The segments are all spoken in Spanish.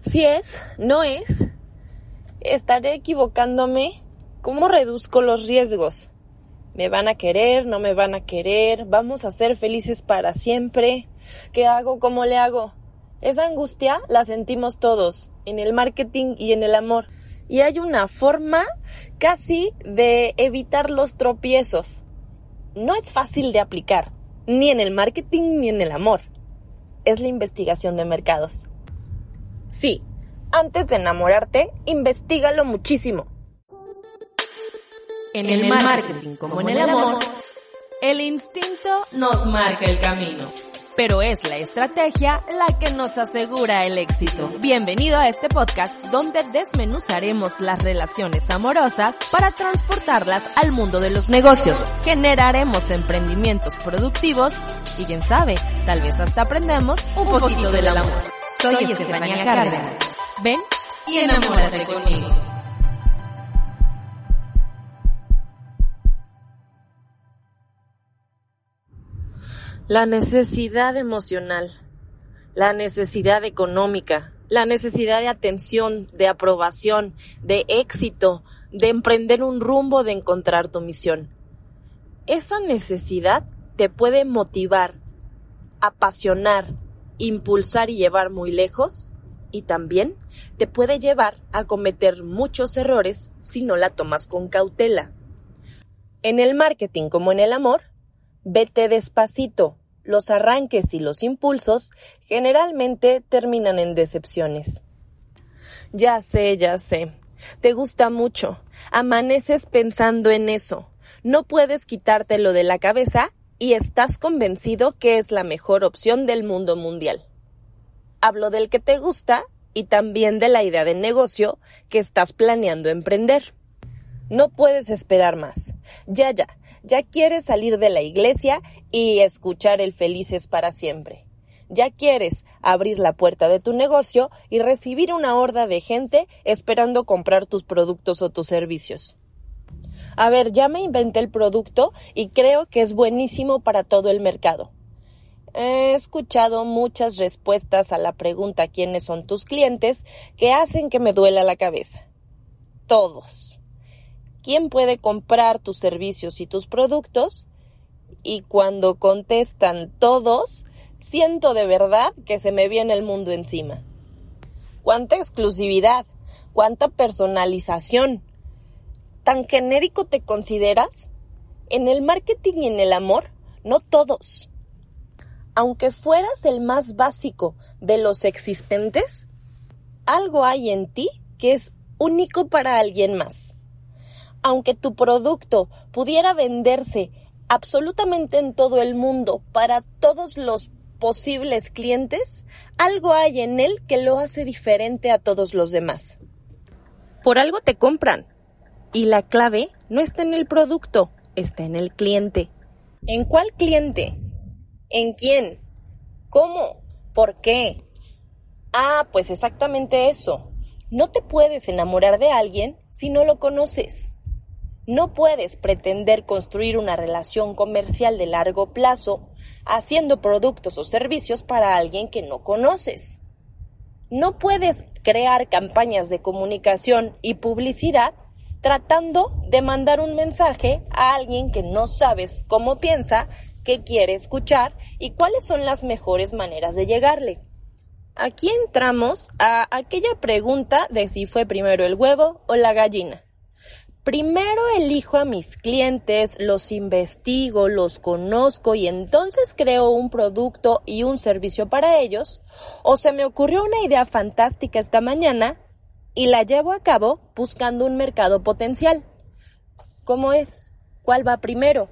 Si es, no es, estaré equivocándome. ¿Cómo reduzco los riesgos? ¿Me van a querer? ¿No me van a querer? ¿Vamos a ser felices para siempre? ¿Qué hago? ¿Cómo le hago? Esa angustia la sentimos todos, en el marketing y en el amor. Y hay una forma casi de evitar los tropiezos. No es fácil de aplicar, ni en el marketing ni en el amor. Es la investigación de mercados. Sí, antes de enamorarte, investigalo muchísimo. En el marketing como en el amor, el instinto nos marca el camino pero es la estrategia la que nos asegura el éxito. Bienvenido a este podcast donde desmenuzaremos las relaciones amorosas para transportarlas al mundo de los negocios. Generaremos emprendimientos productivos y quién sabe, tal vez hasta aprendemos un, poquito, del amor. Soy, Estefanía Cárdenas. Ven y enamórate conmigo. La necesidad emocional, la necesidad económica, la necesidad de atención, de aprobación, de éxito, de emprender un rumbo, de encontrar tu misión. Esa necesidad te puede motivar, apasionar, impulsar y llevar muy lejos y también te puede llevar a cometer muchos errores si no la tomas con cautela. En el marketing como en el amor, vete despacito, los arranques y los impulsos generalmente terminan en decepciones. Ya sé, ya sé. Te gusta mucho. Amaneces pensando en eso. No puedes quitártelo de la cabeza y estás convencido que es la mejor opción del mundo mundial. Hablo del que te gusta y también de la idea de negocio que estás planeando emprender. No puedes esperar más. Ya, ya, ya quieres salir de la iglesia y escuchar el felices para siempre. Ya quieres abrir la puerta de tu negocio y recibir una horda de gente esperando comprar tus productos o tus servicios. A ver, ya me inventé el producto y creo que es buenísimo para todo el mercado. He escuchado muchas respuestas a la pregunta quiénes son tus clientes que hacen que me duela la cabeza. Todos quién puede comprar tus servicios y tus productos. Y cuando contestan todos, siento de verdad que se me viene el mundo encima. ¿Cuánta exclusividad? ¿Cuánta personalización? ¿Tan genérico te consideras? En el marketing y en el amor, no todos. Aunque fueras el más básico de los existentes, algo hay en ti que es único para alguien más aunque tu producto pudiera venderse absolutamente en todo el mundo para todos los posibles clientes, algo hay en él que lo hace diferente a todos los demás. Por algo te compran. Y la clave no está en el producto, está en el cliente. ¿En cuál cliente? ¿En quién? ¿Cómo? ¿Por qué? Ah, pues exactamente eso. No te puedes enamorar de alguien si no lo conoces. No puedes pretender construir una relación comercial de largo plazo haciendo productos o servicios para alguien que no conoces. No puedes crear campañas de comunicación y publicidad tratando de mandar un mensaje a alguien que no sabes cómo piensa, qué quiere escuchar y cuáles son las mejores maneras de llegarle. Aquí entramos a aquella pregunta de si fue primero el huevo o la gallina. Primero elijo a mis clientes, los investigo, los conozco y entonces creo un producto y un servicio para ellos, o se me ocurrió una idea fantástica esta mañana y la llevo a cabo buscando un mercado potencial. ¿Cómo es? ¿Cuál va primero?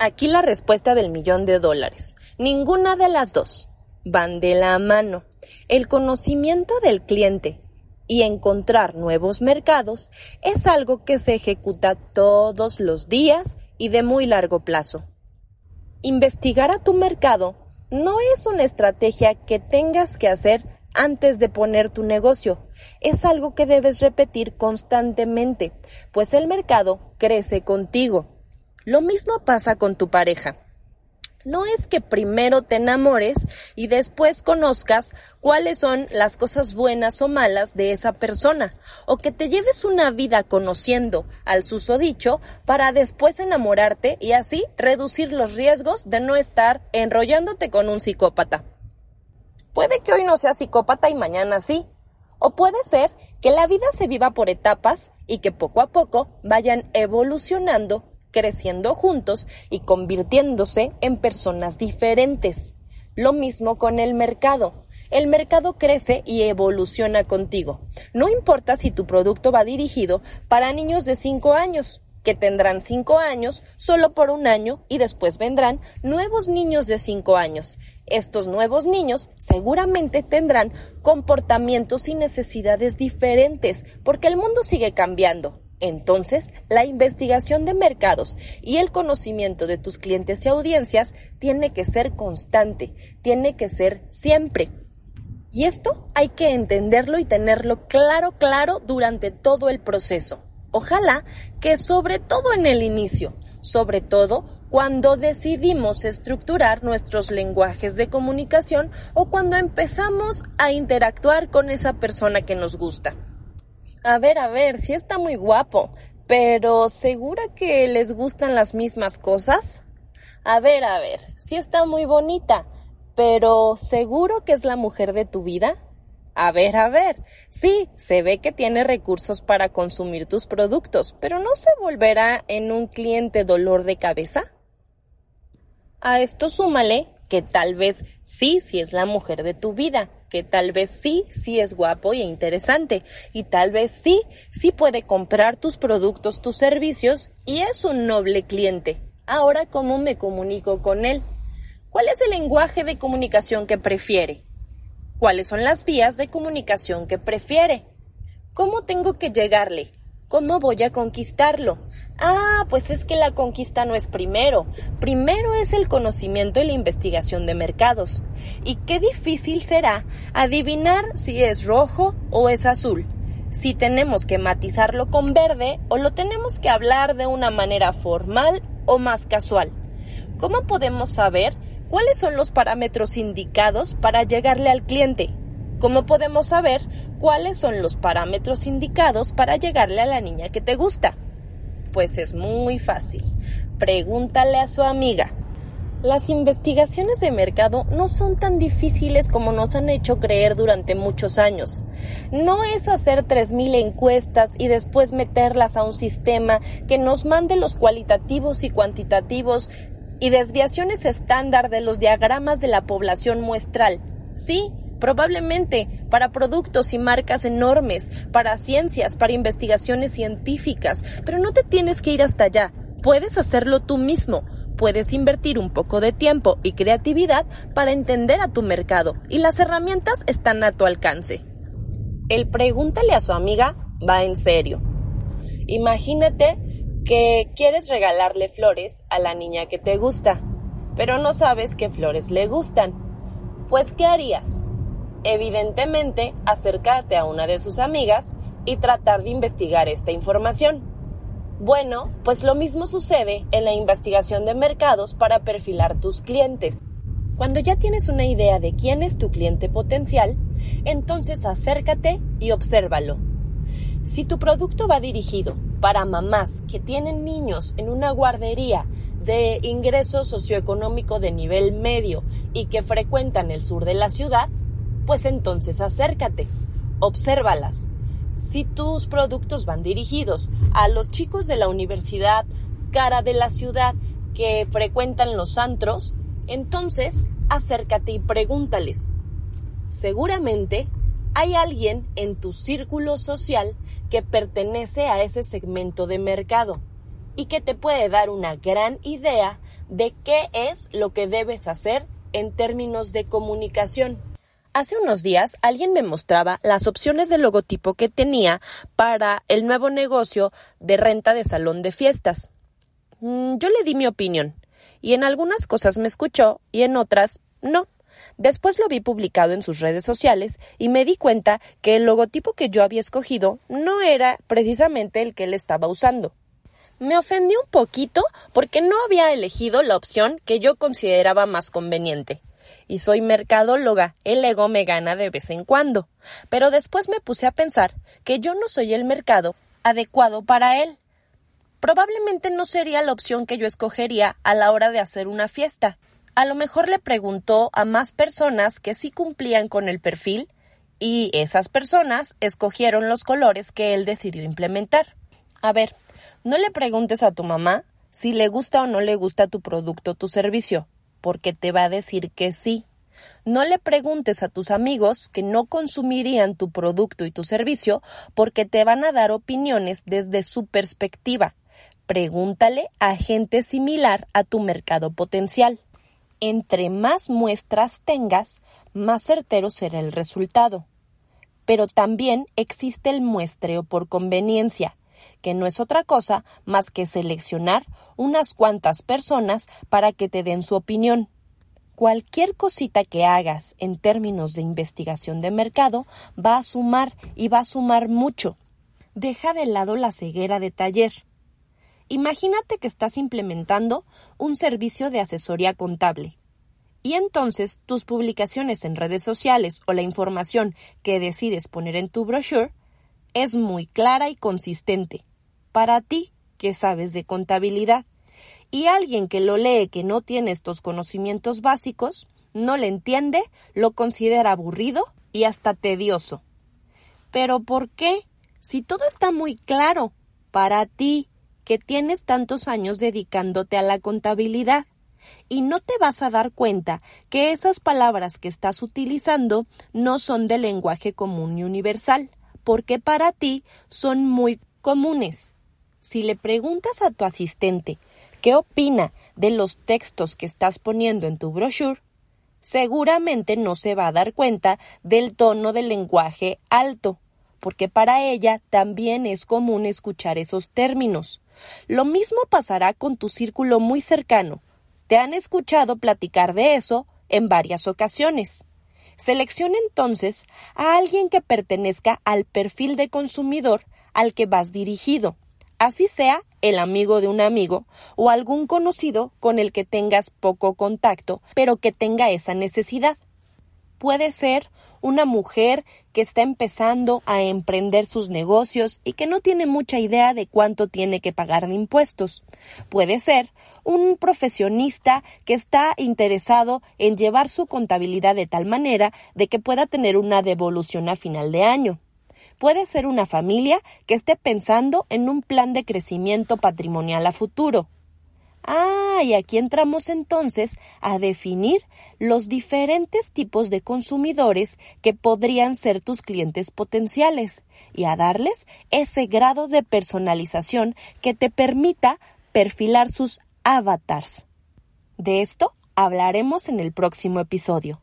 Aquí la respuesta del millón de dólares. Ninguna de las dos. Van de la mano. El conocimiento del cliente y encontrar nuevos mercados es algo que se ejecuta todos los días y de muy largo plazo. Investigar a tu mercado no es una estrategia que tengas que hacer antes de poner tu negocio. Es algo que debes repetir constantemente, pues el mercado crece contigo. Lo mismo pasa con tu pareja. no es que primero te enamores y después conozcas cuáles son las cosas buenas o malas de esa persona, o que te lleves una vida conociendo al susodicho para después enamorarte y así reducir los riesgos de no estar enrollándote con un psicópata. Puede que hoy no sea psicópata y mañana sí, o puede ser que la vida se viva por etapas y que poco a poco vayan evolucionando creciendo juntos y convirtiéndose en personas diferentes. Lo mismo con el mercado. El mercado crece y evoluciona contigo. No importa si tu producto va dirigido para niños de 5 años, que tendrán 5 años solo por un año y después vendrán nuevos niños de 5 años. Estos nuevos niños seguramente tendrán comportamientos y necesidades diferentes porque el mundo sigue cambiando. Entonces, la investigación de mercados y el conocimiento de tus clientes y audiencias tiene que ser constante, tiene que ser siempre. Y esto hay que entenderlo y tenerlo claro, claro durante todo el proceso. Ojalá que sobre todo en el inicio, sobre todo cuando decidimos estructurar nuestros lenguajes de comunicación o cuando empezamos a interactuar con esa persona que nos gusta. A ver, a ver, sí está muy guapo, pero ¿segura que les gustan las mismas cosas? A ver, a ver, sí está muy bonita, pero ¿seguro que es la mujer de tu vida? A ver, a ver, sí, se ve que tiene recursos para consumir tus productos, pero ¿no se volverá en un cliente dolor de cabeza? A esto súmale que tal vez sí, sí es la mujer de tu vida, que tal vez sí, sí es guapo y interesante, y tal vez sí, sí puede comprar tus productos, tus servicios, y es un noble cliente. Ahora, ¿cómo me comunico con él? ¿Cuál es el lenguaje de comunicación que prefiere? ¿Cuáles son las vías de comunicación que prefiere? ¿Cómo tengo que llegarle? ¿Cómo voy a conquistarlo? Ah, pues es que la conquista no es primero. Primero es el conocimiento y la investigación de mercados. Y qué difícil será adivinar si es rojo o es azul. Si tenemos que matizarlo con verde o lo tenemos que hablar de una manera formal o más casual. ¿Cómo podemos saber cuáles son los parámetros indicados para llegarle al cliente? ¿Cómo podemos saber cuáles son los parámetros indicados para llegarle a la niña que te gusta? Pues es muy fácil. Pregúntale a su amiga. Las investigaciones de mercado no son tan difíciles como nos han hecho creer durante muchos años. No es hacer 3.000 encuestas y después meterlas a un sistema que nos mande los cualitativos y cuantitativos y desviaciones estándar de los diagramas de la población muestral. Sí, probablemente para productos y marcas enormes, para ciencias, para investigaciones científicas, pero no te tienes que ir hasta allá, puedes hacerlo tú mismo. Puedes invertir un poco de tiempo y creatividad para entender a tu mercado y las herramientas están a tu alcance. El pregúntale a su amiga va en serio. Imagínate que quieres regalarle flores a la niña que te gusta, pero no sabes qué flores le gustan. Pues, ¿qué harías? Evidentemente, acércate a una de sus amigas y tratar de investigar esta información. Bueno, pues lo mismo sucede en la investigación de mercados para perfilar tus clientes. Cuando ya tienes una idea de quién es tu cliente potencial, entonces acércate y obsérvalo. Si tu producto va dirigido para mamás que tienen niños en una guardería de ingreso socioeconómico de nivel medio y que frecuentan el sur de la ciudad, pues entonces acércate, obsérvalas. Si tus productos van dirigidos a los chicos de la universidad cara de la ciudad que frecuentan los antros, entonces acércate y pregúntales. Seguramente hay alguien en tu círculo social que pertenece a ese segmento de mercado y que te puede dar una gran idea de qué es lo que debes hacer en términos de comunicación. Hace unos días alguien me mostraba las opciones de logotipo que tenía para el nuevo negocio de renta de salón de fiestas. Mm, yo le di mi opinión y en algunas cosas me escuchó y en otras no. Después lo vi publicado en sus redes sociales y me di cuenta que el logotipo que yo había escogido no era precisamente el que él estaba usando. Me ofendí un poquito porque no había elegido la opción que yo consideraba más conveniente. Y soy mercadóloga, el ego me gana de vez en cuando. Pero después me puse a pensar que yo no soy el mercado adecuado para él. Probablemente no sería la opción que yo escogería a la hora de hacer una fiesta. A lo mejor le preguntó a más personas que sí cumplían con el perfil y esas personas escogieron los colores que él decidió implementar. A ver, no le preguntes a tu mamá si le gusta o no le gusta tu producto o tu servicio, porque te va a decir que sí. No le preguntes a tus amigos que no consumirían tu producto y tu servicio porque te van a dar opiniones desde su perspectiva. Pregúntale a gente similar a tu mercado potencial. Entre más muestras tengas, más certero será el resultado. Pero también existe el muestreo por conveniencia, que no es otra cosa más que seleccionar unas cuantas personas para que te den su opinión. Cualquier cosita que hagas en términos de investigación de mercado va a sumar y va a sumar mucho. Deja de lado la ceguera de taller. Imagínate que estás implementando un servicio de asesoría contable. Y entonces tus publicaciones en redes sociales o la información que decides poner en tu brochure es muy clara y consistente para ti que sabes de contabilidad. Y alguien que lo lee que no tiene estos conocimientos básicos, no le entiende, lo considera aburrido y hasta tedioso. Pero ¿por qué? Si todo está muy claro para ti que tienes tantos años dedicándote a la contabilidad y no te vas a dar cuenta que esas palabras que estás utilizando no son de lenguaje común y universal porque para ti son muy comunes. Si le preguntas a tu asistente qué opina de los textos que estás poniendo en tu brochure, seguramente no se va a dar cuenta del tono del lenguaje alto, porque para ella también es común escuchar esos términos. Lo mismo pasará con tu círculo muy cercano. Te han escuchado platicar de eso en varias ocasiones. Selecciona entonces a alguien que pertenezca al perfil de consumidor al que vas dirigido, así sea el amigo de un amigo o algún conocido con el que tengas poco contacto, pero que tenga esa necesidad. Puede ser una mujer que está empezando a emprender sus negocios y que no tiene mucha idea de cuánto tiene que pagar de impuestos. Puede ser un profesionista que está interesado en llevar su contabilidad de tal manera de que pueda tener una devolución a final de año. Puede ser una familia que esté pensando en un plan de crecimiento patrimonial a futuro. Ah, y aquí entramos entonces a definir los diferentes tipos de consumidores que podrían ser tus clientes potenciales y a darles ese grado de personalización que te permita perfilar sus avatars. De esto hablaremos en el próximo episodio.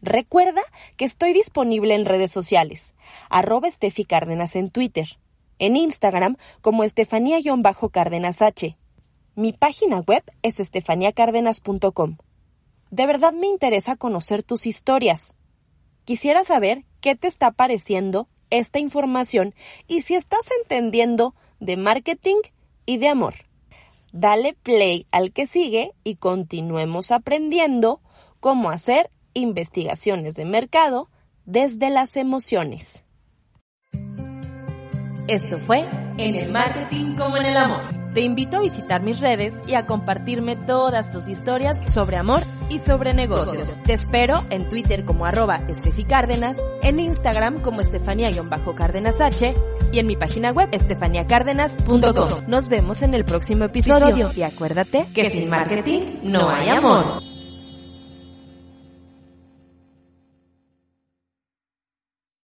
Recuerda que estoy disponible en redes sociales, arroba Estefi Cárdenas en Twitter, en Instagram como Estefanía-Cárdenas H mi página web es estefaniacardenas.com. De verdad me interesa conocer tus historias. Quisiera saber qué te está pareciendo esta información y si estás entendiendo de marketing y de amor. Dale play al que sigue y continuemos aprendiendo cómo hacer investigaciones de mercado desde las emociones. Esto fue En el Marketing como en el Amor te invito a visitar mis redes y a compartirme todas tus historias sobre amor y sobre negocios. Te espero en Twitter como arroba Estefi Cárdenas, en Instagram como Estefania-Cárdenas H y en mi página web estefaniacárdenas.com. Nos vemos en el próximo episodio y acuérdate que sin marketing no hay amor.